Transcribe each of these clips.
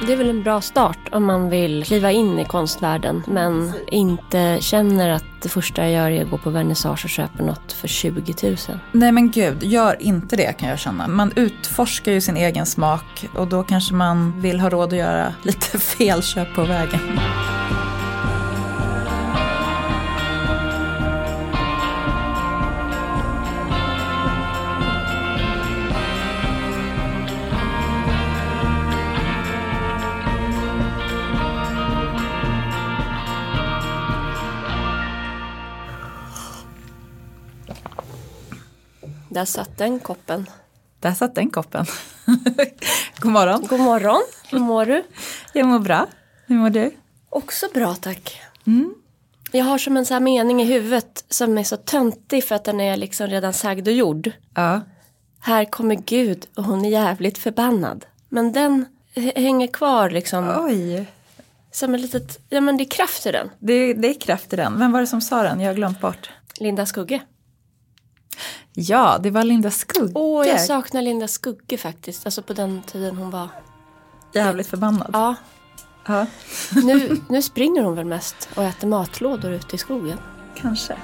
Det är väl en bra start om man vill kliva in i konstvärlden men inte känner att det första jag gör är att gå på vernissage och köpa något för 20 000. Nej men gud, gör inte det kan jag känna. Man utforskar ju sin egen smak och då kanske man vill ha råd att göra lite felköp på vägen. Där satt den koppen. Där satt den koppen. God morgon. God morgon, hur mår du? Jag mår bra. Hur mår du? Också bra tack. Jag har som en sån här mening i huvudet som är så töntig för att den är liksom redan sagd och gjord. Ja. Här kommer Gud och hon är jävligt förbannad. Men den hänger kvar liksom Oj. som ett litet, ja men det är kraft i den. Det, det är kraft i den. Vem var det som sa den? Jag har glömt bort. Linda Skugge. Ja, det var Linda Skugge. Åh, jag saknar Linda Skugge faktiskt. Alltså på den tiden hon var. Jävligt förbannad. Ja, Ja, nu, nu springer hon väl mest och äter matlådor ute i skogen. kanske.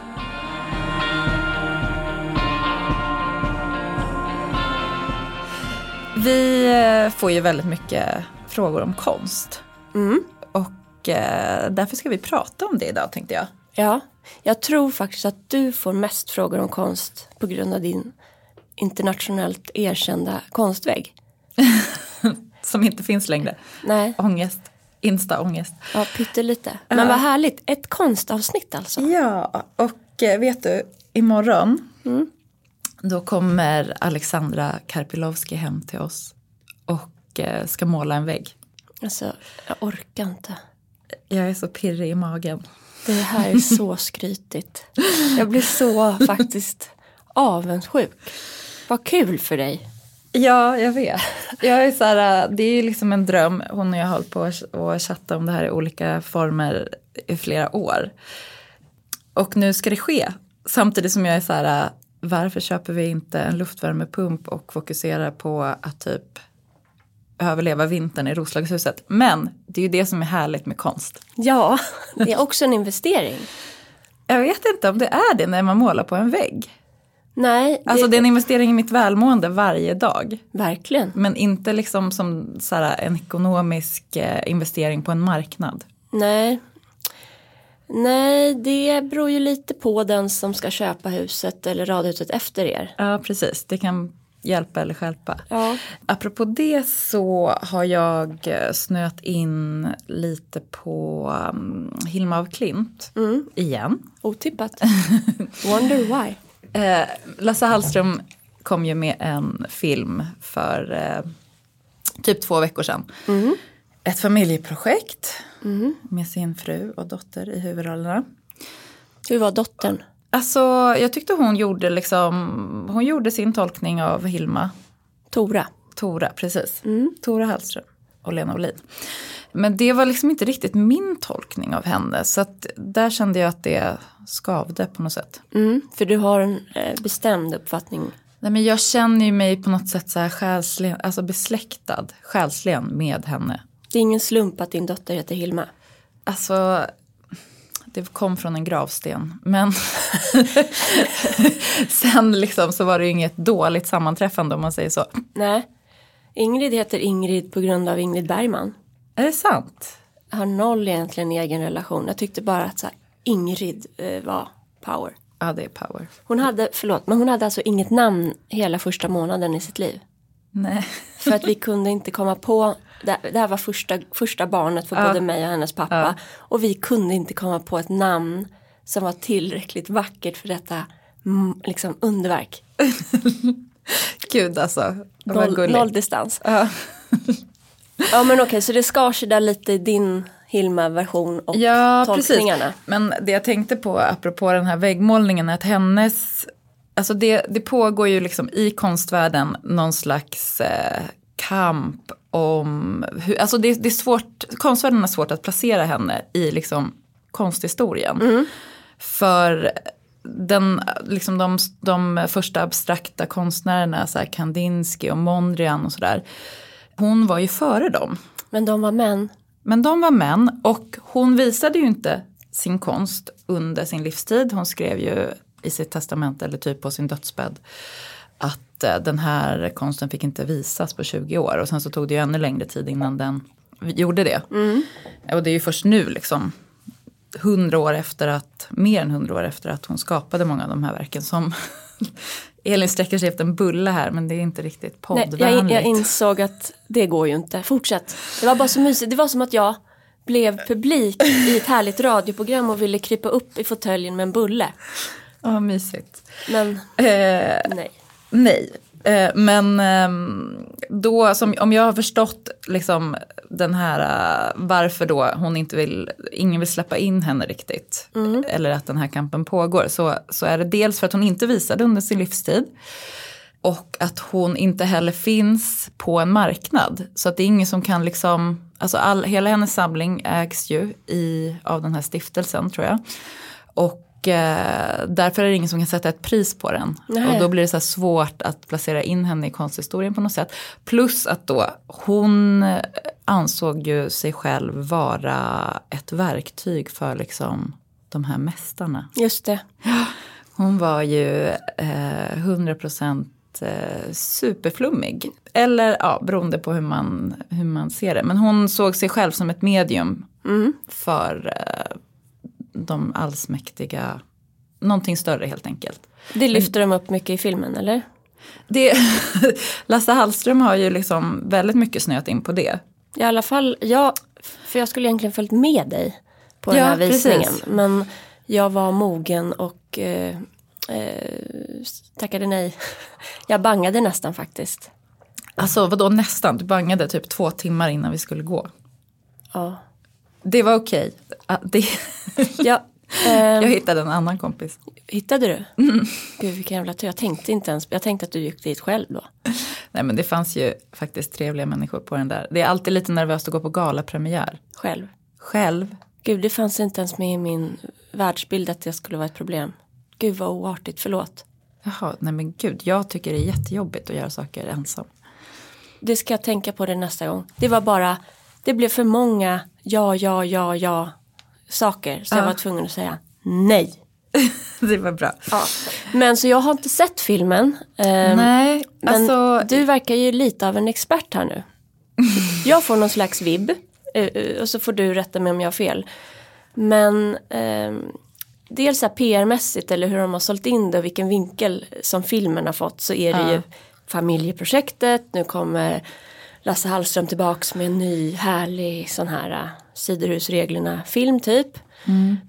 Vi eh, får ju väldigt mycket frågor om konst. Mm. Och eh, därför ska vi prata om det idag tänkte jag. Ja, jag tror faktiskt att du får mest frågor om konst på grund av din internationellt erkända konstvägg. Som inte finns längre. Nej, Ångest. Insta-ångest. ja, pyttelite. Men vad härligt, ett konstavsnitt alltså. Ja, och eh, vet du, imorgon då kommer Alexandra Karpilovski hem till oss och eh, ska måla en vägg. Alltså, jag orkar inte. Jag är så pirrig i magen. Det här är så skrytigt. Jag blir så faktiskt avundsjuk. Vad kul för dig. Ja, jag vet. Jag är så här, det är ju liksom en dröm. Hon och jag har hållit på och chatta om det här i olika former i flera år. Och nu ska det ske. Samtidigt som jag är så här, varför köper vi inte en luftvärmepump och fokuserar på att typ överleva vintern i Roslagshuset. Men det är ju det som är härligt med konst. Ja, det är också en investering. Jag vet inte om det är det när man målar på en vägg. Nej, det, Alltså det är en investering i mitt välmående varje dag. verkligen. Men inte liksom som så här, en ekonomisk eh, investering på en marknad. Nej. Nej, det beror ju lite på den som ska köpa huset eller radhuset efter er. Ja, precis. Det kan hjälpa eller stjälpa. Ja. Apropå det så har jag eh, snöat in lite på um, Hilma af Klint igen. Otippat. Wonder why. Eh, Lasse Hallström kom ju med en film för eh, typ två veckor sedan. Ett familjeprojekt med sin fru och dotter i huvudrollerna. Hur var dottern? Alltså jag tyckte hon gjorde liksom, hon gjorde sin tolkning av Hilma. Tora. Tora, precis. Tora Hallström och Lena Olin. Men det var liksom inte riktigt min tolkning av henne. Så att där kände jag att det skavde på något sätt. Mm, för du har en eh, bestämd uppfattning. Nej, men jag känner ju mig på något sätt så här själsligen, alltså besläktad själsligen med henne. Det är ingen slump att din dotter heter Hilma. Alltså, det kom från en gravsten. Men sen liksom så var det ju inget dåligt sammanträffande om man säger så. Nej. Ingrid heter Ingrid på grund av Ingrid Bergman. Är det sant? Har noll egentligen egen relation. Jag tyckte bara att så här, Ingrid eh, var power. Ja, det är power. Hon hade, förlåt, men hon hade alltså inget namn hela första månaden i sitt liv. Nej. För att vi kunde inte komma på, det, det här var första, första barnet för både mig och hennes pappa. Och vi kunde inte komma på ett namn som var tillräckligt vackert för detta mm, liksom underverk. Gud alltså. Noll, noll distans. Ja. Ja men okej, så det skar sig där lite i din Hilma-version och Ja, precis. tolkningarna. Men det jag tänkte på apropå den här väggmålningen är att hennes, alltså det, det pågår ju liksom i konstvärlden någon slags eh, kamp om, hur, alltså det, det är svårt, konstvärlden har svårt att placera henne i liksom konsthistorien. För den, liksom de, de första abstrakta konstnärerna, så Kandinsky och Mondrian och sådär, hon var ju före dem. Men de var män. Men de var män och hon visade ju inte sin konst under sin livstid. Hon skrev ju i sitt testament eller typ på sin dödsbädd att den här konsten fick inte visas på 20 år. Och sen så tog det ju ännu längre tid innan den gjorde det. Mm. Och det är ju först nu liksom hundra år efter att, mer än hundra år efter att hon skapade många av de här verken som Elin sträcker sig efter en bulle här men det är inte riktigt poddvänligt. Nej, jag, jag insåg att det går ju inte. Fortsätt. Det var bara så mysigt. Det var som att jag blev publik i ett härligt radioprogram och ville krypa upp i fåtöljen med en bulle. Ja, mysigt. Men Eh, nej. Nej. Eh, men ehm, då, som, om jag har förstått liksom den här eh, varför då hon inte vill, ingen vill släppa in henne riktigt. Eller att den här kampen pågår. Så, så är det dels för att hon inte visade under sin livstid. Och att hon inte heller finns på en marknad. Så att det är ingen som kan liksom, alltså all, hela hennes samling ägs ju i, av den här stiftelsen tror jag. Och eh, därför är det ingen som kan sätta ett pris på den. Nej. Och då blir det så svårt att placera in henne i konsthistorien på något sätt. Plus att då hon eh, ansåg ju sig själv vara ett verktyg för liksom de här mästarna. Just det. Hon var ju eh, 100% eh, superflummig. Eller ja, beroende på hur man, hur man ser det. Men hon såg sig själv som ett medium Mm. för eh, de allsmäktiga, någonting större helt enkelt. Det lyfter de upp mycket i filmen eller? Det, Lasse Hallström har ju liksom väldigt mycket snöat in på det. I alla fall, jag, för jag skulle egentligen följt med dig på Ja, den här visningen. precis. Men jag var mogen och eh, eh, tackade nej. Jag bangade nästan faktiskt. Alltså vadå nästan, du bangade typ två timmar innan vi skulle gå. Ja. Det var okej. Det- Ja, Jag eh, hittade en annan kompis. hittade du? Mm. Gud vilken jävla tur. Jag tänkte inte ens, jag tänkte att du gick dit själv då. Nej men det fanns ju faktiskt trevliga människor på den där. Det är alltid lite nervöst att gå på galapremiär. Själv. Själv. Gud det fanns inte ens med i min världsbild att det skulle vara ett problem. Gud vad oartigt, förlåt. Jaha, nej men gud, jag tycker det är jättejobbigt att göra saker ensam. Det ska jag tänka på det nästa gång. Det var bara, det blev för många ja, ja, ja, ja saker. Så jag Ja. var tvungen att säga nej. det var bra. Ja. Men så jag har inte sett filmen. Ehm, nej, Men alltså. du verkar ju lite av en expert här nu. Jag får någon slags vibb. eh, eh, Och så får du rätta mig om jag har fel. Men ehm, dels PR-mässigt eller hur de har sålt in det och vilken vinkel som filmen har fått så är det Ja. ju familjeprojektet. Nu kommer Lasse Hallström tillbaks med en ny härlig sån här äh, Siderhusreglerna film typ.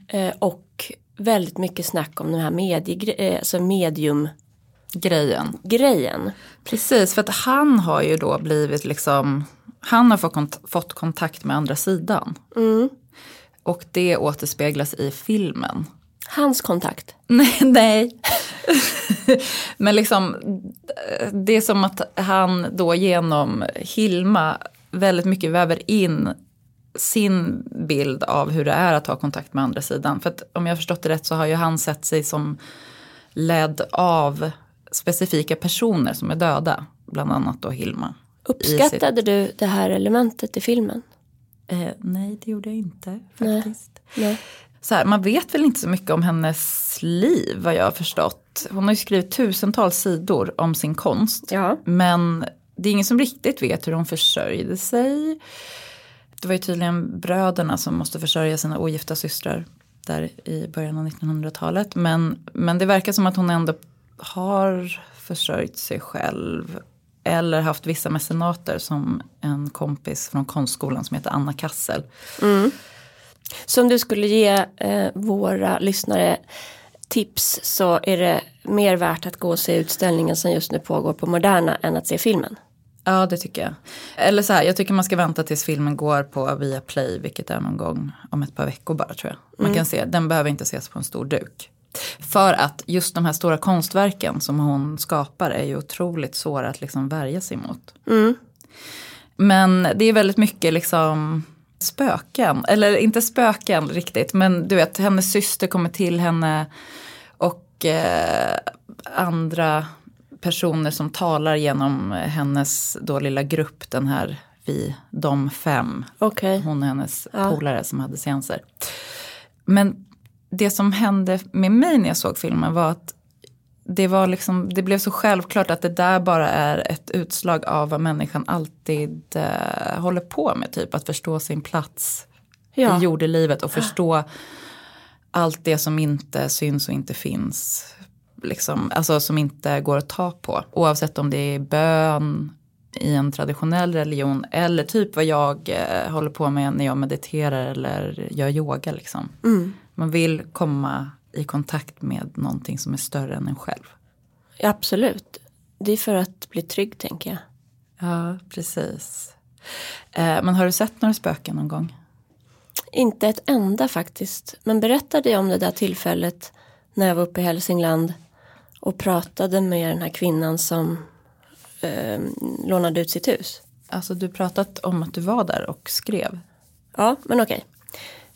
Eh, och väldigt mycket snack om den här mediegre- eh, alltså mediumgrejen. grejen. Precis, för att han har ju då blivit liksom, han har fått, kont- fått kontakt med andra sidan. Mm. Och det återspeglas i filmen. Hans kontakt. Nej, nej. Men liksom, det är som att han då genom Hilma väldigt mycket väver in sin bild av hur det är att ha kontakt med andra sidan. För att om jag förstått det rätt så har ju han sett sig som ledd av specifika personer som är döda. Bland annat då Hilma. Uppskattade du det här elementet i filmen? Eh, nej, det gjorde jag inte Nej. faktiskt. Nej. Så här, man vet väl inte så mycket om hennes liv vad jag har förstått. Hon har ju skrivit tusentals sidor om sin konst. Ja. Men det är ingen som riktigt vet hur hon försörjde sig. Det var ju tydligen bröderna som måste försörja sina ogifta systrar där i början av 1900-talet. Men, men det verkar som att hon ändå har försörjt sig själv. Eller haft vissa mecenater som en kompis från konstskolan som heter Anna Kassel. Så om du skulle ge eh, våra lyssnare tips så är det mer värt att gå och se utställningen som just nu pågår på Moderna än att se filmen. Ja, det tycker jag. Eller så här, jag tycker man ska vänta tills filmen går på Viaplay, vilket är någon gång om ett par veckor bara tror jag. Man kan se, den behöver inte ses på en stor duk. För att just de här stora konstverken som hon skapar är ju otroligt svåra att liksom värja sig mot. Men det är väldigt mycket liksom spöken, eller inte spöken riktigt, men du vet hennes syster kommer till henne och eh, andra personer som talar genom hennes då lilla grupp, den här vi, de fem, Okej. hon och hennes Ja. polare som hade seanser. Men det som hände med mig när jag såg filmen var att det, var liksom, det blev så självklart att det där bara är ett utslag av vad människan alltid eh, håller på med. Typ att förstå sin plats Ja. i jordelivet och förstå allt det som inte syns och inte finns. Liksom, alltså som inte går att ta på. Oavsett om det är bön i en traditionell religion eller typ vad jag eh, håller på med när jag mediterar eller gör yoga. Liksom. Mm. Man vill komma i kontakt med någonting som är större än en själv. Ja, absolut. Det är för att bli trygg tänker jag. Ja, precis. Eh, men har du sett några spöken någon gång? Inte ett enda faktiskt. Men berättade jag om det där tillfället när jag var uppe i Hälsingland och pratade med den här kvinnan som eh, lånade ut sitt hus. Alltså du pratat om att du var där och skrev. Ja, men okej.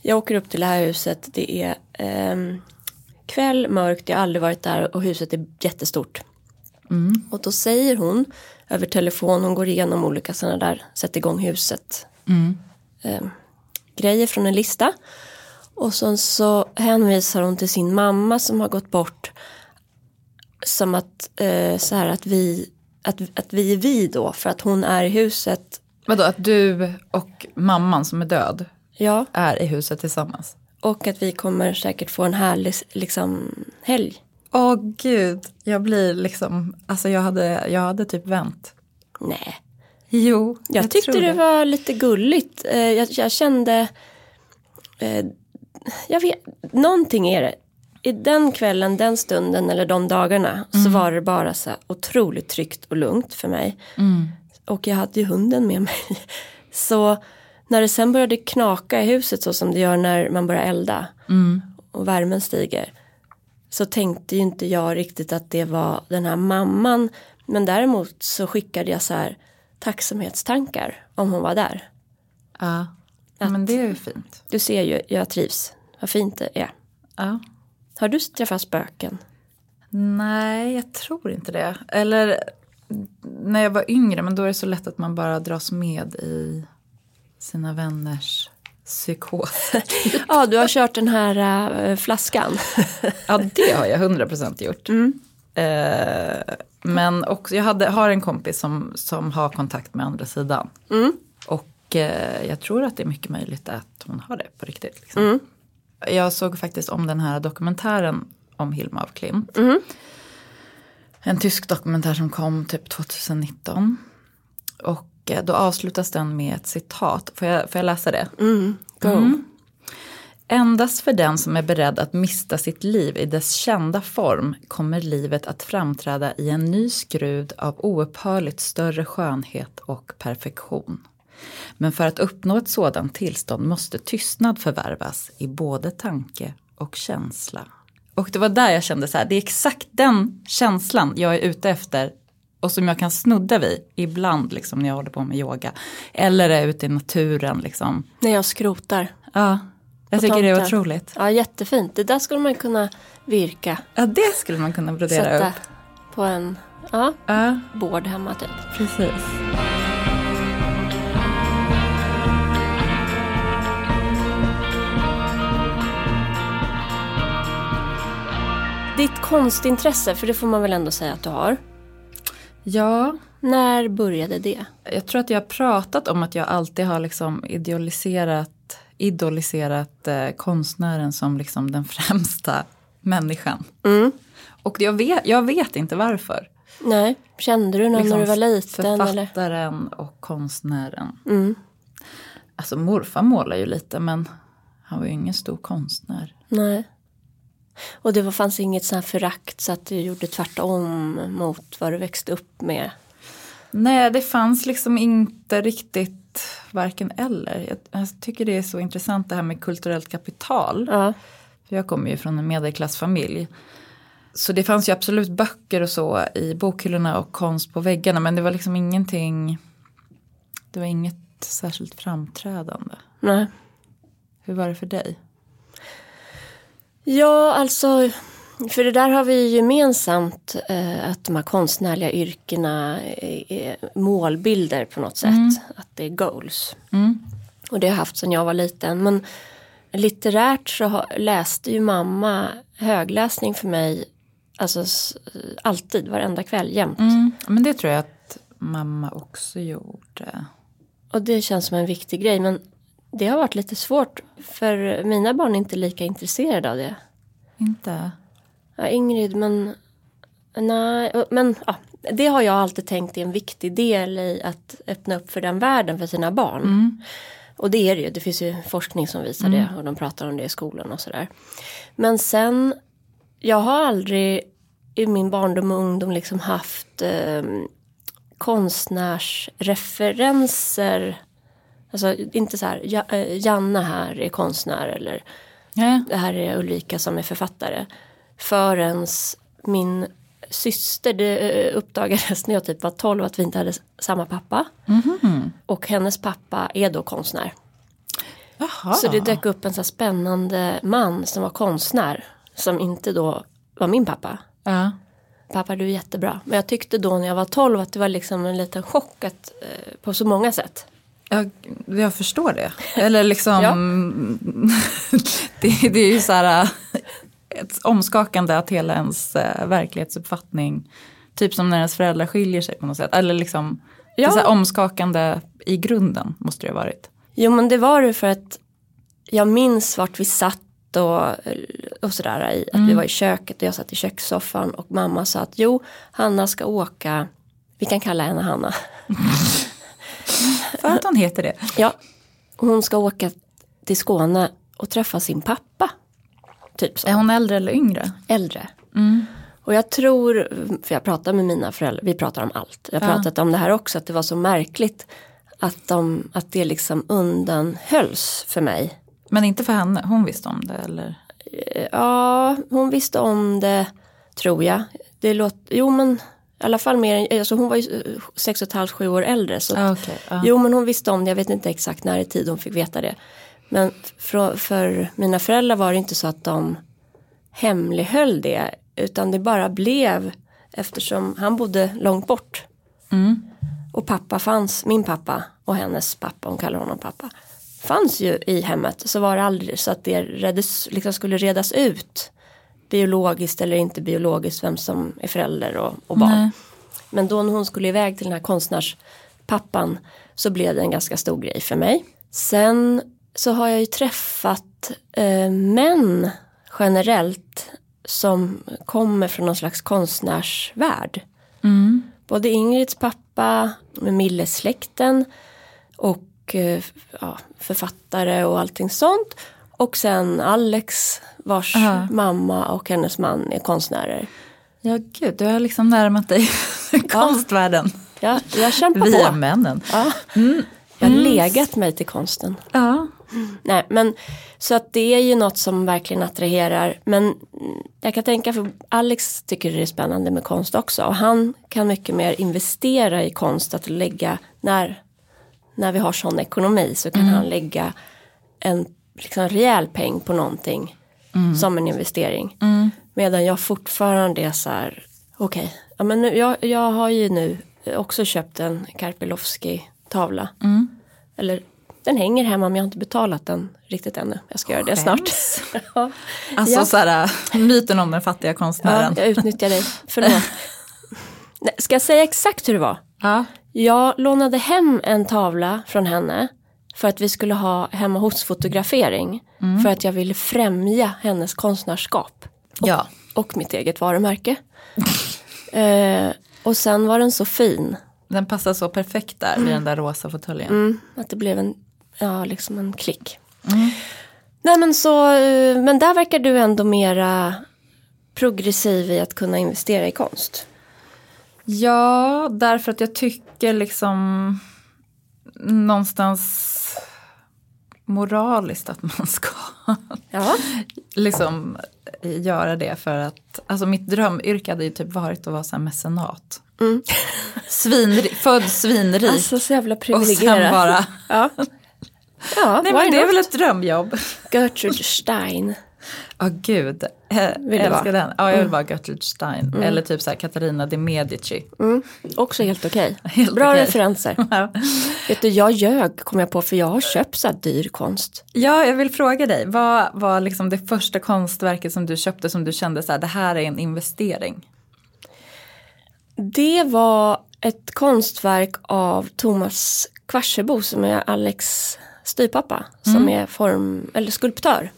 Jag åker upp till det här huset. Det är ehm, kväll, mörkt, jag har aldrig varit där och huset är jättestort. Och då säger hon över telefon, hon går igenom olika sådana där, sätter igång huset. ehm, grejer från en lista. Och sen så hänvisar hon till sin mamma som har gått bort. Som att, eh, så här att vi, att, att vi är vi då, för att hon är i huset. Vadå, att du och mamman som är död Ja, är i huset tillsammans? Och att vi kommer säkert få en härlig liksom, helg. Åh gud, jag blir liksom, alltså jag hade, jag hade typ vänt. Nej, Jo, jag, tyckte tror det var lite gulligt. Eh, jag, jag kände, eh, jag vet, någonting är det. I den kvällen, den stunden eller de dagarna så var det bara så otroligt tryggt och lugnt för mig. Och jag hade ju hunden med mig. Så när det sen började knaka i huset så som det gör när man börjar elda och värmen stiger. Så tänkte ju inte jag riktigt att det var den här mamman. Men däremot så skickade jag så här tacksamhetstankar om hon var där. Ja, men det är ju fint. Du ser ju, jag trivs. Vad fint det är. Ja. Har du träffat spöken? Nej, jag tror inte det. Eller när jag var yngre, men då är det så lätt att man bara dras med i sina vänners psykos. Ja, du har kört den här äh, flaskan. Ja, det har jag 100% gjort. Eh, men också, jag hade, har en kompis som, som har kontakt med andra sidan. Och eh, jag tror att det är mycket möjligt att hon har det på riktigt. Liksom. Jag såg faktiskt om den här dokumentären om Hilma af Klint. En tysk dokumentär som kom typ 2019. Och då avslutas den med ett citat. Får jag, får jag läsa det? Go. Endast för den som är beredd att mista sitt liv i dess kända form kommer livet att framträda i en ny skrud av oupphörligt större skönhet och perfektion. Men för att uppnå ett sådant tillstånd måste tystnad förvärvas i både tanke och känsla. Och det var där jag kände så här, det är exakt den känslan jag är ute efter och som jag kan snudda vid ibland liksom när jag håller på med yoga. Eller är ute i naturen liksom. När jag skrotar. Ja, jag tycker det är tomten. otroligt. Ja, jättefint. Det där skulle man kunna virka. Ja, det skulle man kunna brodera Sätta upp. på en ja, Ja, bord hemma typ. precis. Ditt konstintresse, för det får man väl ändå säga att du har. Ja, När började det? jag tror att jag har pratat om att jag alltid har liksom idealiserat, idoliserat eh, konstnären som liksom den främsta människan. Mm. Och jag vet, jag vet inte varför. Nej, kände du någon Liksom när du var liten? Eller? Författaren och konstnären. Mm. Alltså morfar målar ju lite men han var ju ingen stor konstnär. Nej. Och det var, fanns inget sånt här förakt så att du gjorde tvärtom mot vad du växte upp med? Nej, det fanns liksom inte riktigt varken eller. Jag, jag tycker det är så intressant det här med kulturellt kapital. Ja. För jag kommer ju från en medelklassfamilj. Så det fanns ju absolut böcker och så i bokhyllorna och konst på väggarna. Men det var liksom ingenting, det var inget särskilt framträdande. Nej. Hur var det för dig? Ja, alltså För det där har vi gemensamt eh, att de här konstnärliga yrkena är, är målbilder på något sätt. Att det är goals. Och det har jag haft sedan jag var liten. Men litterärt så läste ju mamma högläsning för mig alltså, alltid, varenda kväll, jämt. Mm. Men det tror jag att mamma också gjorde. Och det känns som en viktig grej. Men det har varit lite svårt för mina barn är inte lika intresserade av det. Inte? Ja, Ingrid, men nej, men ja, det har jag alltid tänkt är en viktig del i att öppna upp för den världen för sina barn. Och det är det ju, det finns ju forskning som visar det och de pratar om det i skolan och sådär. Men sen, jag har aldrig i min barndom och ungdom liksom haft eh, konstnärsreferenser. Alltså inte så här, ja, eh, Janne här är konstnär eller Ja. det här är Ulrika som är författare. Förrän min syster, det eh, uppdagades när jag typ var 12 att vi inte hade samma pappa. Och hennes pappa är då konstnär. Jaha. Så det dök upp en så spännande man som var konstnär. Som inte då var min pappa. Ja. Pappa du är jättebra. Men jag tyckte då när jag var 12 att det var liksom en liten chock att, eh, på så många sätt. Jag, jag förstår det. Eller liksom, det, det är ju så här ett omskakande att hela ens äh, verklighetsuppfattning, typ som när ens föräldrar skiljer sig på något sätt. Eller liksom, Ja. så omskakande i grunden måste det ha varit. Jo men det var det för att jag minns vart vi satt och, och sådär. I, att vi var i köket och jag satt i kökssoffan och mamma sa att jo, Hanna ska åka, vi kan kalla henne Hanna. För att hon heter det. Ja, hon ska åka till Skåne och träffa sin pappa. Typ så, Är hon äldre eller yngre? äldre. Och jag tror, för jag pratar med mina föräldrar, vi pratar om allt. Jag har Ja. pratat om det här också, att det var så märkligt att, de, att det liksom undanhölls för mig. Men inte för henne, hon visste om det eller? Ja, hon visste om det tror jag. Det låter, jo men i alla fall mer, alltså hon var ju sex och ett halvt, sju år äldre. Så att, okej, ja. Jo men hon visste om det, jag vet inte exakt när i tid hon fick veta det. Men för, för mina föräldrar var det inte så att de hemlighöll det. Utan det bara blev eftersom han bodde långt bort. Och pappa fanns, min pappa och hennes pappa, hon kallar honom pappa. Fanns ju i hemmet så var det aldrig så att det redes, liksom skulle redas ut. Biologiskt eller inte biologiskt vem som är förälder och, och barn. Nej. Men då när hon skulle iväg till den här konstnärspappan så blev det en ganska stor grej för mig. Sen så har jag ju träffat eh, män generellt som kommer från någon slags konstnärsvärld. Både Ingrids pappa med Millesläkten och eh, ja, författare och allting sånt. Och sen Alex vars Aha. mamma och hennes man är konstnärer. Ja gud, du har liksom närmat dig konstvärlden. Ja, jag kämpar Via på. männen. Ja. Jag har legat mig till konsten. Ja. Nej, men så att det är ju något som verkligen attraherar. Men mm, jag kan tänka för Alex tycker det är spännande med konst också. Och han kan mycket mer investera i konst. Att lägga, när, när vi har sån ekonomi så kan han lägga en liksom, rejäl peng på någonting. Som en investering. Medan jag fortfarande är så här, okej, ja, men nu, jag, jag har ju nu också köpt en Karpilovski tavla. Eller den hänger hemma men jag har inte betalat den riktigt ännu. Jag ska göra det snart. Ja. Alltså Ja. så här, myten om den fattiga ja, konstnären. jag utnyttjar dig. Förlåt. Nej, ska jag säga exakt hur det var? Ja. Jag lånade hem en tavla från henne för att vi skulle ha hemma hos fotografering. För att jag ville främja hennes konstnärskap. ja. Och mitt eget varumärke. eh, och sen var den så fin. Den passar så perfekt där vid den där rosa fåtöljen. Mm, att det blev en, ja, liksom en klick. Nej men så, eh, men där verkar du ändå mera progressiv i att kunna investera i konst. Ja, därför att jag tycker liksom någonstans moraliskt att man ska Ja, liksom göra det för att, alltså mitt drömyrke hade ju typ varit att vara så här mecenat. Svinri, född svinrik Mm. alltså så jävla och sen privilegierad. bara, Ja, ja nej men det är väl ett drömjobb. Gertrude Stein. Ja gud, Vill du älskar den. Ja, jag vill vara Gertrude Stein. Eller typ så här Katarina de Medici. Mm. Också helt okej. Helt Bra okej. referenser. Ja. Vet du, jag ljög kom jag på för jag har köpt så här dyr konst. Ja, jag vill fråga dig. Vad var liksom det första konstverket som du köpte som du kände så här, det här är en investering? Det var ett konstverk av Thomas Kvarsebo som är Alex styvpappa. Som är form, eller skulptör.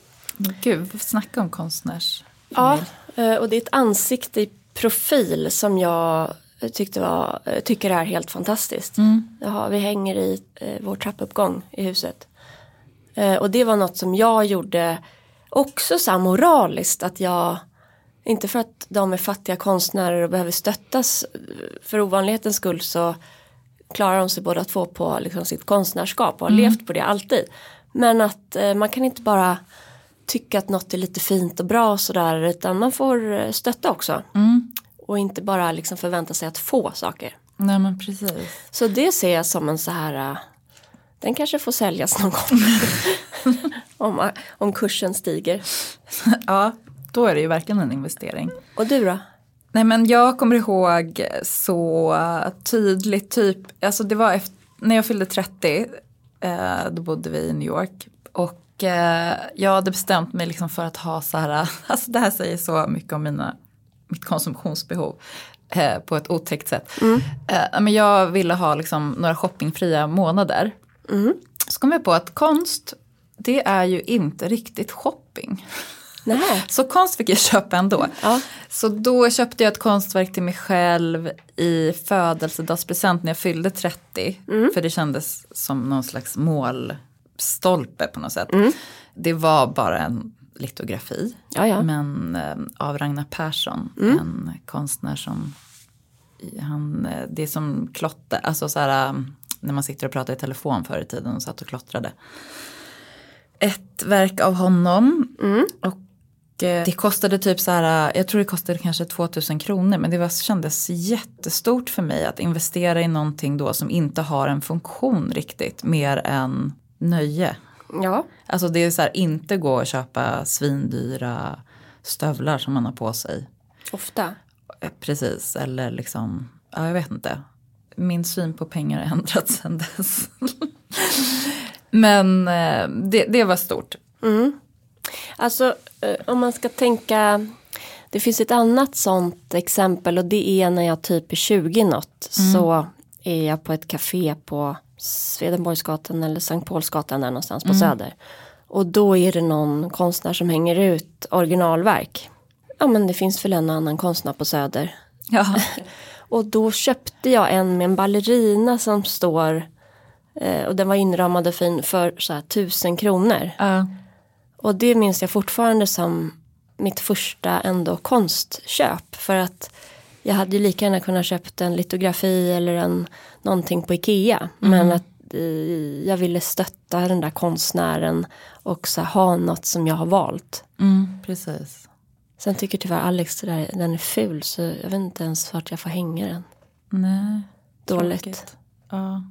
Gud, snacka om konstnärs... Ja, eh, och det är ett ansikte i profil som jag tyckte var, eh, tycker är helt fantastiskt. Jaha, vi hänger i eh, vår trappuppgång i huset. Eh, och det var något som jag gjorde också så moraliskt att jag inte för att de är fattiga konstnärer och behöver stöttas eh, för ovanlighetens skull så klarar de sig båda två på liksom sitt konstnärskap och har levt på det alltid. Men att eh, man kan inte bara tycka att något är lite fint och bra och sådär utan man får eh, stötta också. Och inte bara liksom förvänta sig att få saker. Nej men precis. Så det ser jag som en så här, eh, den kanske får säljas någon gång. om, om kursen stiger. Ja, då är det ju verkligen en investering. Och du då? Nej men jag kommer ihåg så tydligt typ, alltså det var efter, när jag fyllde 30, eh, då bodde vi i New York. Och eh, jag hade bestämt mig liksom för att ha så här, alltså det här säger så mycket om mina, mitt konsumtionsbehov. Eh, på ett otäckt sätt. Eh, men jag ville ha liksom några shoppingfria månader. Så kom jag på att konst, det är ju inte riktigt shopping. Nej. Så konst fick jag köpa ändå. Ja. Så då köpte jag ett konstverk till mig själv i födelsedagspresent när jag fyllde 30. Mm. För det kändes som någon slags målstolpe på något sätt. Mm. Det var bara en litografi. Ja, ja. Men eh, av Ragnar Persson, Mm. en konstnär som han, eh, det är som klotter, alltså så här, eh, när man sitter och pratar i telefon förr i tiden och satt och klottrade. Ett verk av honom. Och eh, det kostade typ så här, jag tror det kostade kanske 2000 kronor. Men det var, kändes jättestort för mig att investera i någonting då som inte har en funktion riktigt. Mer än nöje. Ja. Alltså det är så här, inte gå och köpa svindyra stövlar som man har på sig. Ofta. Eh, Precis, eller liksom, ja jag vet inte. Min syn på pengar har ändrats sedan dess. Men eh, det, det var stort. Alltså eh, om man ska tänka Det finns ett annat sånt exempel och det är när jag typ är 20 något så är jag på ett café på Swedenborgsgatan eller Sankt Paulsgatan där någonstans på Söder. Och då är det någon konstnär som hänger ut originalverk. Ja men det finns väl en annan konstnär på Söder. Ja. Och då köpte jag en med en ballerina som står eh, och den var inramad och fin för så här tusen kronor. Ja. Och det minns jag fortfarande som mitt första ändå konstköp. För att jag hade ju lika gärna kunnat köpt en litografi eller en, någonting på Ikea. Men att eh, jag ville stötta den där konstnären och så ha något som jag har valt. Mm, precis. Sen tycker tyvärr Alex där, den är ful så jag vet inte ens vart jag får hänga den. Nej. Dåligt. Tråkigt. Ja.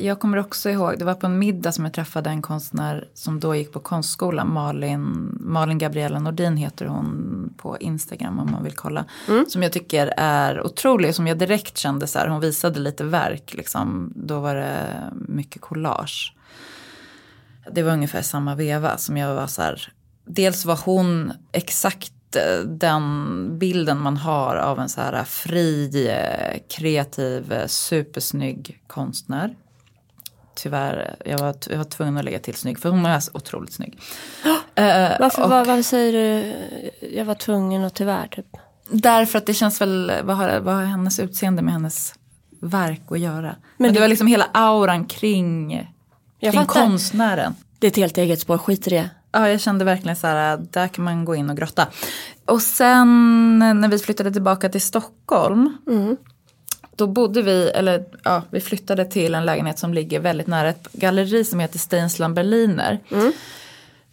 Jag kommer också ihåg, det var på en middag som jag träffade en konstnär som då gick på konstskolan. Malin, Malin Gabriella Nordin heter hon på Instagram om man vill kolla. Som jag tycker är otrolig, som jag direkt kände så här, hon visade lite verk liksom. Då var det mycket collage. Det var ungefär samma veva som jag var så här. Dels var hon exakt eh, den bilden man har av en så här fri, eh, kreativ, eh, supersnygg konstnär. Tyvärr, jag var, jag var tvungen att lägga till snygg för hon är så otroligt snygg. Eh, Varför, och vad, vad säger du? Jag var tvungen och tyvärr typ. Därför att det känns väl, vad har, vad har hennes utseende med hennes verk att göra? Men, du- det var liksom hela auran kring, kring fattar. konstnären. Det är ett helt eget spår, skit i det. Ja, jag kände verkligen så här, där kan man gå in och grotta. Och sen när vi flyttade tillbaka till Stockholm. Då bodde vi, eller ja, vi flyttade till en lägenhet som ligger väldigt nära ett galleri som heter Steinsland Berliner.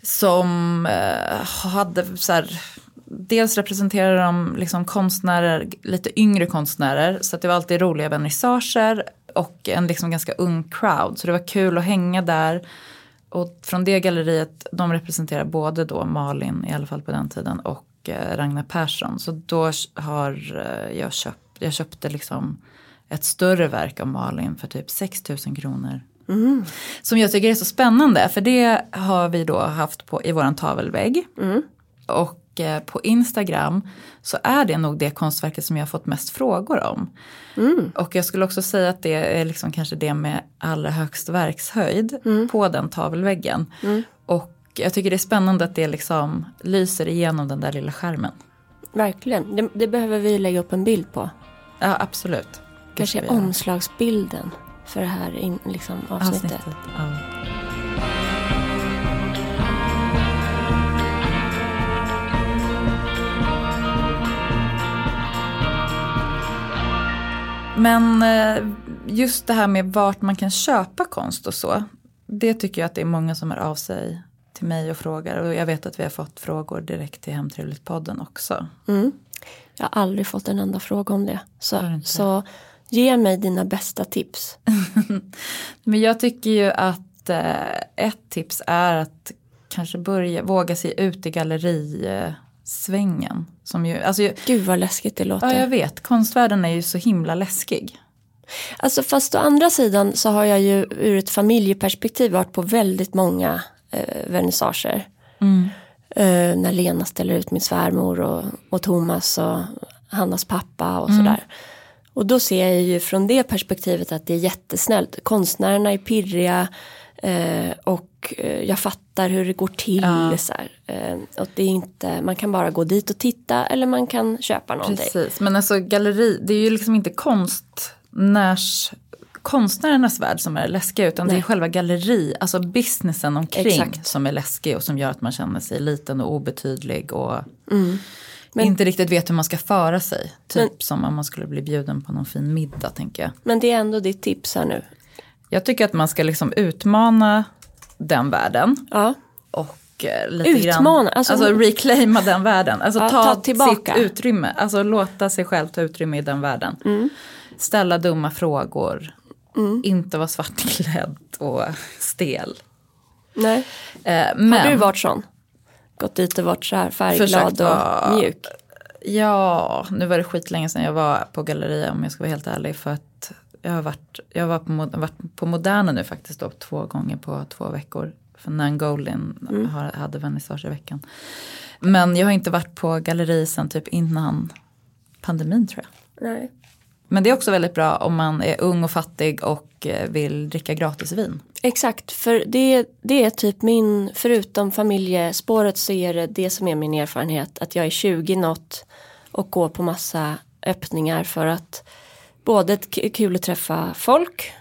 Som eh, hade så här, dels representerade de liksom konstnärer, lite yngre konstnärer. Så det var alltid roliga vernissager och en liksom ganska ung crowd. Så det var kul att hänga där. Och från det galleriet, de representerar både då Malin, i alla fall på den tiden, och eh, Ragnar Persson. Så då har eh, jag köpt, jag köpte liksom ett större verk av Malin för typ 6 000 kronor. Mm. Som jag tycker är så spännande för det har vi då haft på, i våran tavelvägg. Mm. Och eh, på Instagram så är det nog det konstverket som jag har fått mest frågor om. Mm. Och jag skulle också säga att det är liksom kanske det med allra högst verkshöjd Mm. på den tavelväggen. Och jag tycker det är spännande att det liksom lyser igenom den där lilla skärmen. Verkligen, det, det behöver vi lägga upp en bild på. Ja absolut. Det Kanske vi omslagsbilden för det här in, liksom, avsnittet. avsnittet. Ja. Men eh, just det här med vart man kan köpa konst och så. Det tycker jag att det är många som är av sig till mig och frågar. Och jag vet att vi har fått frågor direkt till Hemtrevligt-podden också. Mm. Jag har aldrig fått en enda fråga om det. Så, inte? så ge mig dina bästa tips. Men jag tycker ju att eh, ett tips är att kanske börja våga sig ut i gallerisvängen. Som ju, alltså, Gud vad läskigt det låter. ja, jag vet, konstvärlden är ju så himla läskig. Alltså fast å andra sidan så har jag ju ur ett familjeperspektiv varit på väldigt många eh, vernissager. Eh, när Lena ställer ut min svärmor och, och Thomas och Hannas pappa och sådär. Och då ser jag ju från det perspektivet att det är jättesnällt. Konstnärerna är pirriga eh, och eh, jag fattar hur det går till. Ja. Så. Eh, och det är inte, man kan bara gå dit och titta eller man kan köpa någonting. Precis, men alltså galleri, det är ju liksom inte konstnärs, konstnärernas värld som är läskig utan det är Nej. själva galleri, alltså businessen omkring Exakt. som är läskig och som gör att man känner sig liten och obetydlig och Mm. Men- inte riktigt vet hur man ska föra sig. Typ Men- som om man skulle bli bjuden på någon fin middag tänker jag. Men det är ändå ditt tips här nu. Jag tycker att man ska liksom utmana den världen Ja. och eh, lite Utmana, grann, alltså- alltså, reclaima den världen. Alltså Ja, ta, ta tillbaka. sitt utrymme, alltså låta sig själv ta utrymme i den världen. Mm. Ställa dumma frågor, inte vara svartklädd och stel. Nej. Eh, men, Har du varit sån? Gått dit och varit så här färgglad Försökt och vara- mjuk? Ja, nu var det skitlänge sedan jag var på galleria om jag ska vara helt ärlig. För att jag har varit, jag var på, varit på Moderna nu faktiskt då, två gånger på två veckor. För Nan Goldin har, hade vernissage i veckan. Men jag har inte varit på galleri sen typ innan pandemin tror jag. Nej. Men det är också väldigt bra om man är ung och fattig och eh, vill dricka gratis vin. Exakt, för det, det är typ min, förutom familjespåret så är det det som är min erfarenhet. Att jag är 20 något och går på massa öppningar för att både kul att träffa folk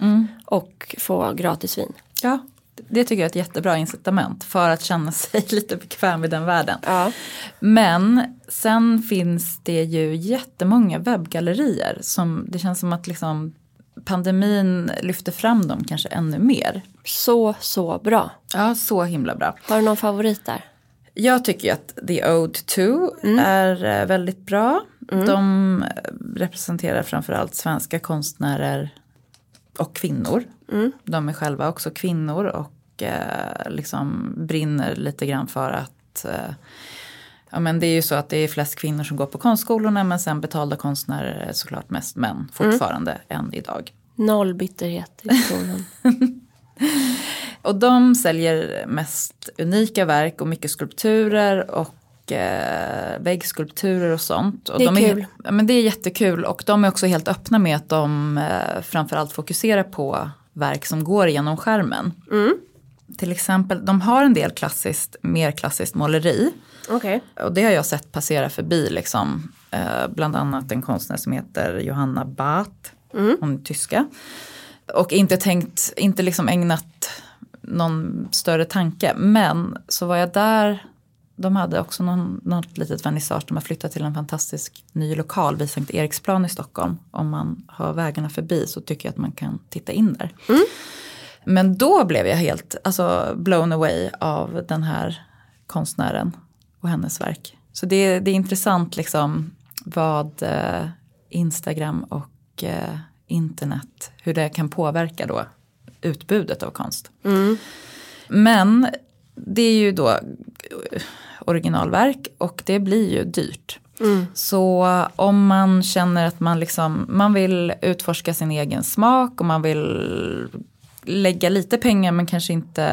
och få gratis vin. Ja, det tycker jag är ett jättebra incitament för att känna sig lite bekväm i den världen. Ja. Men sen finns det ju jättemånga webbgallerier som det känns som att liksom pandemin lyfter fram dem kanske ännu mer. Så, så bra. Ja, så himla bra. Har du någon favorit där? Jag tycker att The Ode To är eh, väldigt bra. De eh, representerar framförallt svenska konstnärer och kvinnor. De är själva också kvinnor och eh, liksom brinner lite grann för att eh, Ja men det är ju så att det är flest kvinnor som går på konstskolorna men sen betalda konstnärer är såklart mest män fortfarande än idag. Noll bitterhet i tonen. Och de säljer mest unika verk och mycket skulpturer och eh, väggskulpturer och sånt. Och Det är de kul. ja, men det är jättekul och de är också helt öppna med att de eh, framförallt fokuserar på verk som går genom skärmen. Mm. Till exempel, de har en del klassiskt, mer klassiskt måleri. Okej. Och det har jag sett passera förbi liksom. Eh, bland annat en konstnär som heter Johanna Bath. Hon är tyska. Och inte tänkt, inte liksom ägnat någon större tanke. Men så var jag där. De hade också någon, något litet vernissage. De har flyttat till en fantastisk ny lokal vid Sankt Eriksplan i Stockholm. Om man har vägarna förbi så tycker jag att man kan titta in där. Men då blev jag helt alltså, blown away av den här konstnären och hennes verk. Så det, det är intressant liksom vad eh, Instagram och eh, internet, hur det kan påverka då utbudet av konst. Men det är ju då originalverk och det blir ju dyrt. Så om man känner att man, liksom, man vill utforska sin egen smak och man vill lägga lite pengar men kanske inte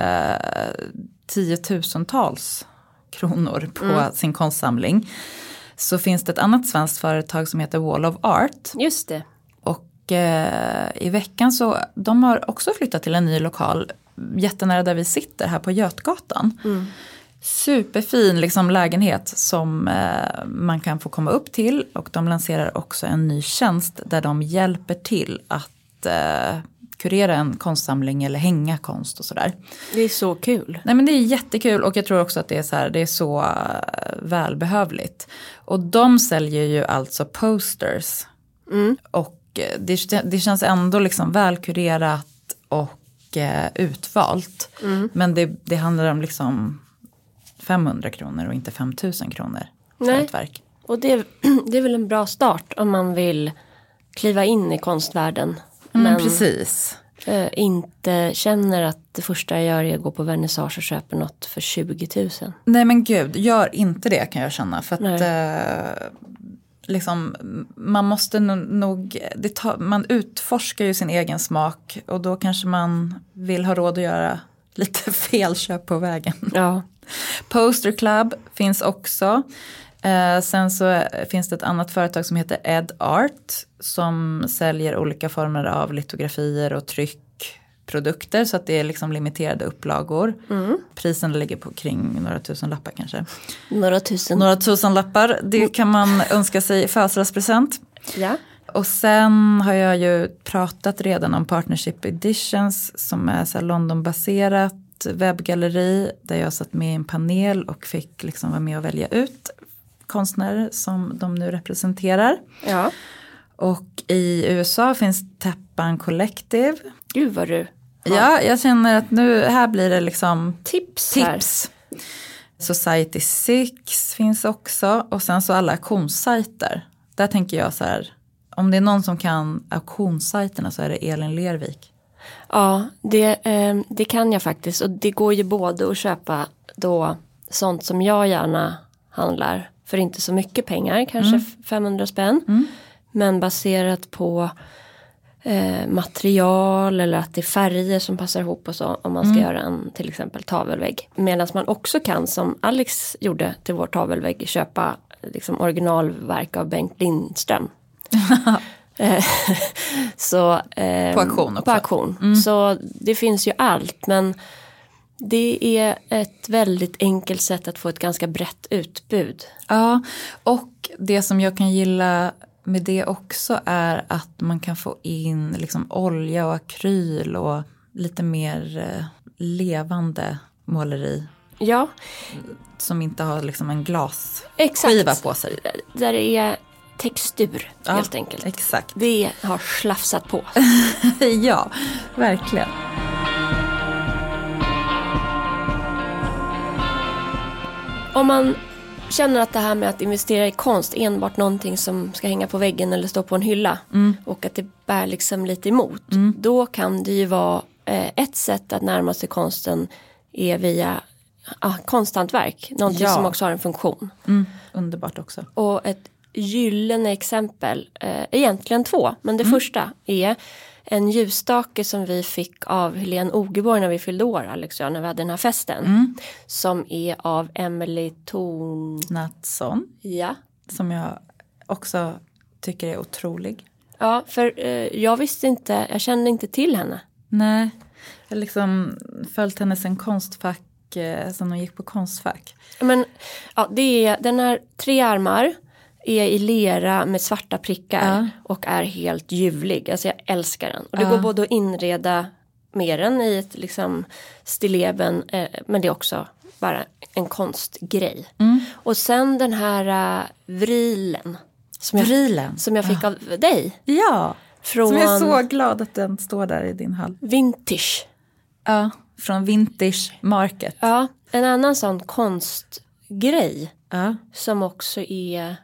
tiotusentals kronor på sin konstsamling. Så finns det ett annat svenskt företag som heter Wall of Art. Just det. Och eh, i veckan så, de har också flyttat till en ny lokal jättenära där vi sitter här på Götgatan. Superfin liksom, lägenhet som eh, man kan få komma upp till och de lanserar också en ny tjänst där de hjälper till att eh, kurera en konstsamling eller hänga konst och sådär. Det är så kul. Nej men det är jättekul och jag tror också att det är så, här, det är så eh, välbehövligt. Och de säljer ju alltså posters. Och eh, det, det känns ändå liksom välkurerat och eh, utvalt. Men det, det handlar om liksom 500 kronor och inte 5000 kronor för Nej. ett verk. Och det, det är väl en bra start om man vill kliva in i konstvärlden. Men men precis. eh, inte känner att det första jag gör är att gå på vernissage och köpa något för 20 000. Nej men gud, gör inte det kan jag känna. För att eh, liksom, man måste no- nog, tar, man utforskar ju sin egen smak och då kanske man vill ha råd att göra lite felköp på vägen. Ja. Poster Club finns också. Eh, sen så finns det ett annat företag som heter Ed Art som säljer olika former av litografier och tryckprodukter så att det är liksom limiterade upplagor. Priserna ligger på kring några tusen lappar kanske. Några tusen. Några tusen lappar, det kan man önska sig i födelsedagspresent. Ja. Och sen har jag ju pratat redan om Partnership Editions som är så Londonbaserat webbgalleri där jag satt med i en panel och fick liksom vara med och välja ut konstnärer som de nu representerar. ja. Och i USA finns Tappan Collective. Gud vad du Ja, jag känner att nu här blir det liksom tips, här. tips. Society 6 finns också och sen så alla auktionssajter. Där tänker jag så här, om det är någon som kan auktionssajterna så är det Elin Lervik. Ja, det, eh, det kan jag faktiskt. Och det går ju både att köpa då sånt som jag gärna handlar för inte så mycket pengar, kanske 500 spänn. Men baserat på eh, material eller att det är färger som passar ihop och så om man ska göra en till exempel tavelvägg. Medan man också kan som Alex gjorde till vår tavelvägg köpa liksom originalverk av Bengt Lindström. Eh, så, eh, På auktion också. På auktion. Så det finns ju allt men det är ett väldigt enkelt sätt att få ett ganska brett utbud. Ja, och det som jag kan gilla med det också är att man kan få in liksom olja och akryl och lite mer eh, levande måleri Ja, som inte har liksom en glasskiva på sig. Där det är textur Ja, helt enkelt. Exakt. Det har slafsat på. ja, verkligen. Om man känner att det här med att investera i konst enbart någonting som ska hänga på väggen eller stå på en hylla och att det bär liksom lite emot. Då kan det ju vara eh, ett sätt att närma sig konsten är via ah, konsthantverk. Någonting Ja. som också har en funktion. Mm, underbart också. Och ett gyllene exempel, eh, egentligen två, men det första är en ljusstake som vi fick av Helene Ogeborg när vi fyllde år, Alex och jag, när vi hade den här festen. Som är av Emily Thorn... Natson, Ja. som jag också tycker är otrolig. Ja, för eh, jag visste inte, jag kände inte till henne. Nej, jag har liksom följt henne sen konstfack, eh, sen hon gick på konstfack. Men ja, det är, den har tre armar, är i lera med svarta prickar Ja. och är helt ljuvlig. Alltså jag älskar den. Och det Ja. går både att inreda med den i ett liksom stilleben eh, men det är också bara en konstgrej. Mm. Och sen den här uh, vrilen som jag, Vrilen. som jag fick av dig. Ja, Från som jag är så glad att den står där i din hall. Vintage. Ja, från Vintage Market. Ja, en annan sån konstgrej Ja. som också är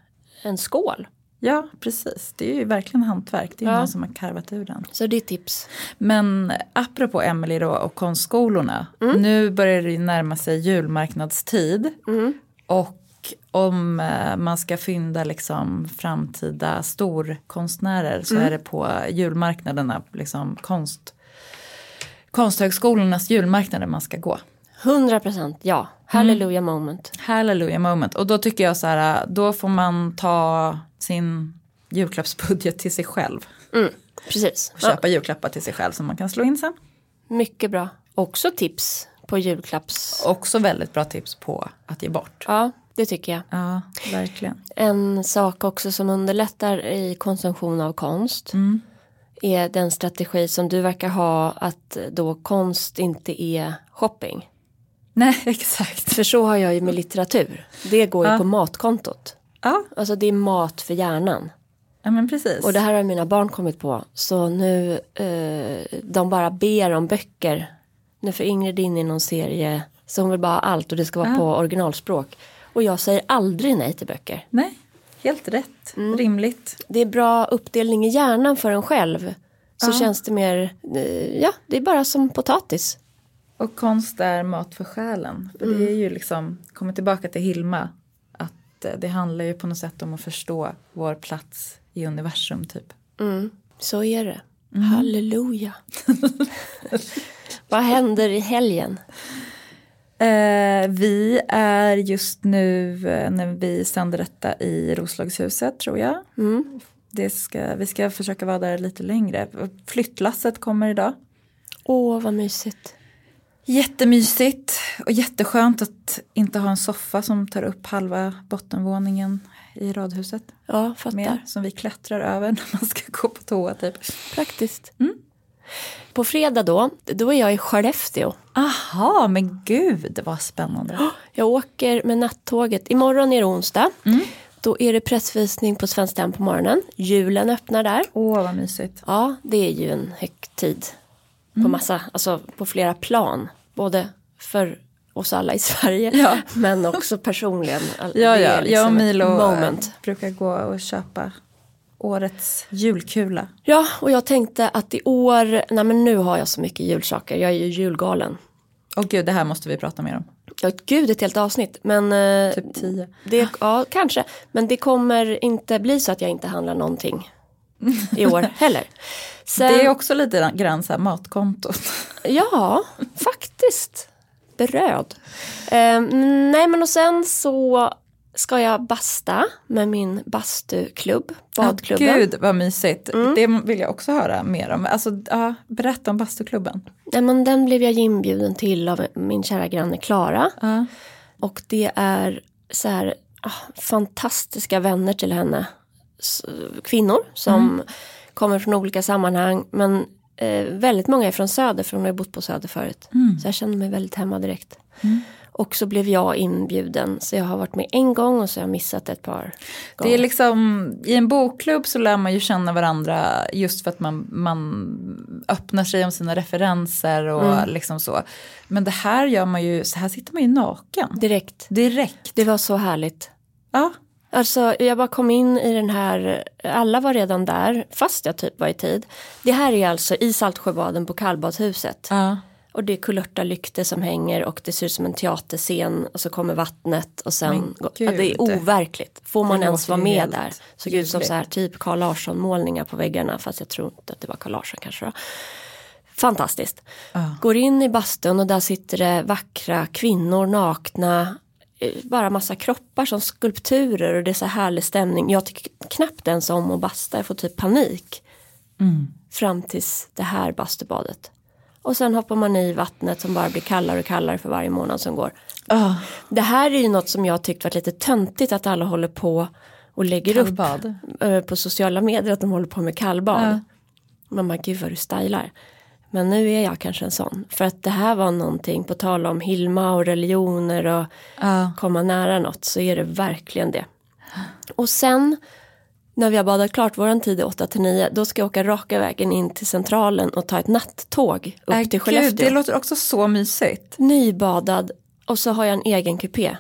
en skål. ja, precis. Det är ju verkligen hantverk. Det är Ja. någon som har karvat ur den. Så det är tips. Men apropå Emily då och konstskolorna. Nu börjar det ju närma sig julmarknadstid. Och om eh, man ska fynda liksom framtida storkonstnärer så är det på julmarknaderna, liksom konst, konsthögskolornas julmarknader man ska gå. 100 procent, ja. Hallelujah moment. Hallelujah moment. Och då tycker jag så här, då får man ta sin julklappsbudget till sig själv. Mm, precis. Och köpa julklappar till sig själv som man kan slå in sen. Mycket bra. Också tips på julklapps... Också väldigt bra tips på att ge bort. Ja, det tycker jag. Ja, verkligen. En sak också som underlättar i konsumtion av konst Mm. är den strategi som du verkar ha att då konst inte är shopping. Nej, exakt. För så har jag ju med litteratur. Det går ju Ja. på matkontot. Ja, Alltså det är mat för hjärnan. ja men precis. Och det här har mina barn kommit på. Så nu eh, de bara ber om böcker. Nu får Ingrid in i någon serie. Så hon vill bara ha allt och det ska vara Ja. på originalspråk. Och jag säger aldrig nej till böcker. Nej, helt rätt. Mm. Rimligt. Det är bra uppdelning i hjärnan för en själv. Så Ja. känns det mer, eh, ja det är bara som potatis. Och konst är mat för själen. För det är ju liksom, kommer tillbaka till Hilma. Att eh, det handlar ju på något sätt om att förstå vår plats i universum typ. Mm, så är det. Halleluja. Vad händer i helgen? Eh, vi är just nu eh, när vi sänder detta i Roslagshuset tror jag. Mm. Det ska, vi ska försöka vara där lite längre. Flyttlasset kommer idag. Åh vad mysigt. Jättemysigt och jätteskönt att inte ha en soffa som tar upp halva bottenvåningen i radhuset. Ja, fattar. Med, som vi klättrar över när man ska gå på toa typ. Praktiskt. Mm. På fredag då, då är jag i Skellefteå. Aha, men gud vad spännande. Jag åker med nattåget. Imorgon är det onsdag. Mm. Då är det pressvisning på Svenskt på morgonen. Julen öppnar där. Åh vad mysigt. Ja, det är ju en högtid. Mm. På massa, alltså på flera plan. Både för oss alla i Sverige. Ja. Men också personligen. Ja, ja. liksom jag och Milo eh, Moment. brukar gå och köpa årets julkula. Ja, och jag tänkte att i år, nej men nu har jag så mycket julsaker. Jag är ju julgalen. Åh gud, det här måste vi prata mer om. Ja, gud ett helt avsnitt. Men eh, Typ tio. det, ja, kanske. Men det kommer inte bli så att jag inte handlar någonting i år heller. Sen, Det är också lite grann så här matkontot. Ja, faktiskt. Bröd. Eh, nej men och sen så ska jag basta med min bastuklubb, badklubben. Ja, gud vad mysigt. Det vill jag också höra mer om. Alltså, ja, berätta om bastuklubben. Nej, men den blev jag inbjuden till av min kära granne Klara. Ja. Och det är så här ah, fantastiska vänner till henne. Kvinnor som kommer från olika sammanhang. Men eh, väldigt många är från Söder för hon har ju bott på Söder förut. Så jag kände mig väldigt hemma direkt. Och så blev jag inbjuden. Så jag har varit med en gång och så har jag missat ett par Det gånger. är liksom, I en bokklubb så lär man ju känna varandra just för att man, man öppnar sig om sina referenser och liksom så. Men det här gör man ju, så här sitter man ju naken. Direkt. Direkt. Det var så härligt. Ja, Alltså jag bara kom in i den här, alla var redan där fast jag typ var i tid. Det här är alltså i Saltsjöbaden på kallbadhuset. ja. Och det är kulörta lyktor som hänger och det ser ut som en teaterscen och så kommer vattnet och sen, ja, det är overkligt. Får man Det ens vara med där? Såg ut som så här typ Carl Larsson målningar på väggarna fast jag tror inte att det var Carl Larsson kanske då. Fantastiskt. Ja. Går in i bastun och där sitter det vackra kvinnor nakna. Eh, Bara massa kroppar som skulpturer och det är så härlig stämning. Jag tycker knappt ens om att basta, jag får typ panik. Mm. Fram tills det här bastubadet. Och sen hoppar man i vattnet som bara blir kallare och kallare för varje månad som går. Ah, Det här är ju något som jag tyckt varit lite töntigt att alla håller på och lägger Kallbad. upp eh, på sociala medier att de håller på med kallbad. Ja. Man bara, gud vad du stylar. Men nu är jag kanske en sån. För att det här var någonting, på tal om Hilma och religioner och ja. komma nära något så är det verkligen det. Och sen när vi har badat klart, våran tid är 8 till 9, då ska jag åka raka vägen in till centralen och ta ett nattåg upp Äh, till gud, Skellefteå. det låter också så mysigt. Nybadad och så har jag en egen kupé.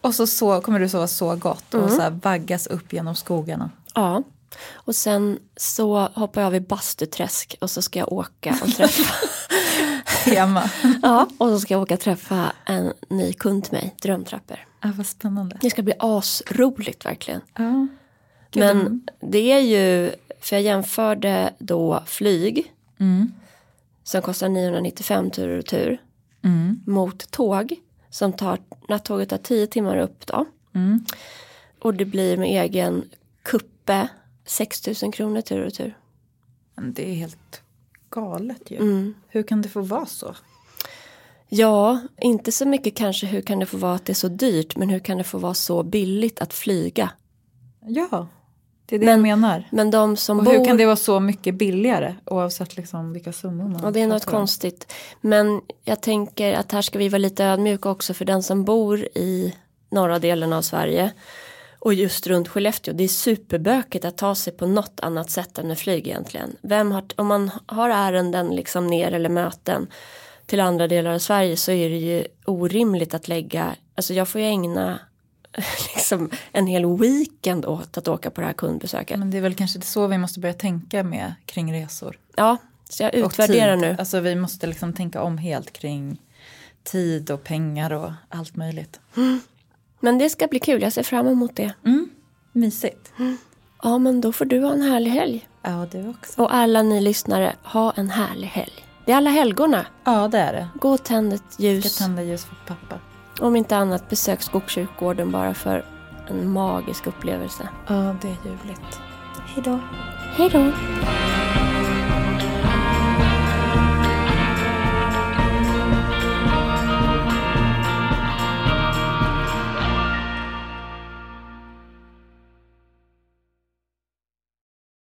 Och så, så kommer du sova så gott och så här vaggas upp genom skogarna. Ja. Och sen så hoppar jag av i Bastuträsk och så ska jag åka och träffa Tema. Ja, och så ska jag åka och träffa en ny kund till mig, Drömtrappor. Ja, vad spännande. Det ska bli asroligt verkligen. Ja. Gud, Men det är ju, för jag jämförde då flyg Mm. som kostar 995 tur och tur Mm. mot tåg som tar, nattåget tar 10 timmar upp då. Mm. Och det blir med egen kuppe 6000 kronor tur och tur. Det är helt galet ju. Mm. Hur kan det få vara så? Ja, inte så mycket kanske hur kan det få vara att det är så dyrt men hur kan det få vara så billigt att flyga? Ja, det är det Men- jag menar. Men de som Och bor... hur kan det vara så mycket billigare oavsett liksom vilka summor man Ja, det är något om? konstigt. Men jag tänker att här ska vi vara lite ödmjuka också för den som bor i norra delen av Sverige och just runt Skellefteå. Det är superbökigt att ta sig på något annat sätt än med flyg egentligen. Vem har, om man har ärenden liksom ner eller möten till andra delar av Sverige så är det ju orimligt att lägga, alltså jag får ju ägna liksom en hel weekend åt att åka på det här kundbesöket. Men det är väl kanske så vi måste börja tänka med kring resor. Ja, så jag utvärderar nu. Alltså vi måste liksom tänka om helt kring tid och pengar och allt möjligt. Men det ska bli kul, jag ser fram emot det. Mm. Mysigt. Ja, men då får du ha en härlig helg. Ja, du också. Och alla ni lyssnare, ha en härlig helg. Det är alla helgona. Ja, det är det. Gå och tänd ett Ska ljus. tända ljus för pappa. Om inte annat, besök Skogskyrkogården bara för en magisk upplevelse. Ja, det är ljuvligt. Hej då. Hej då!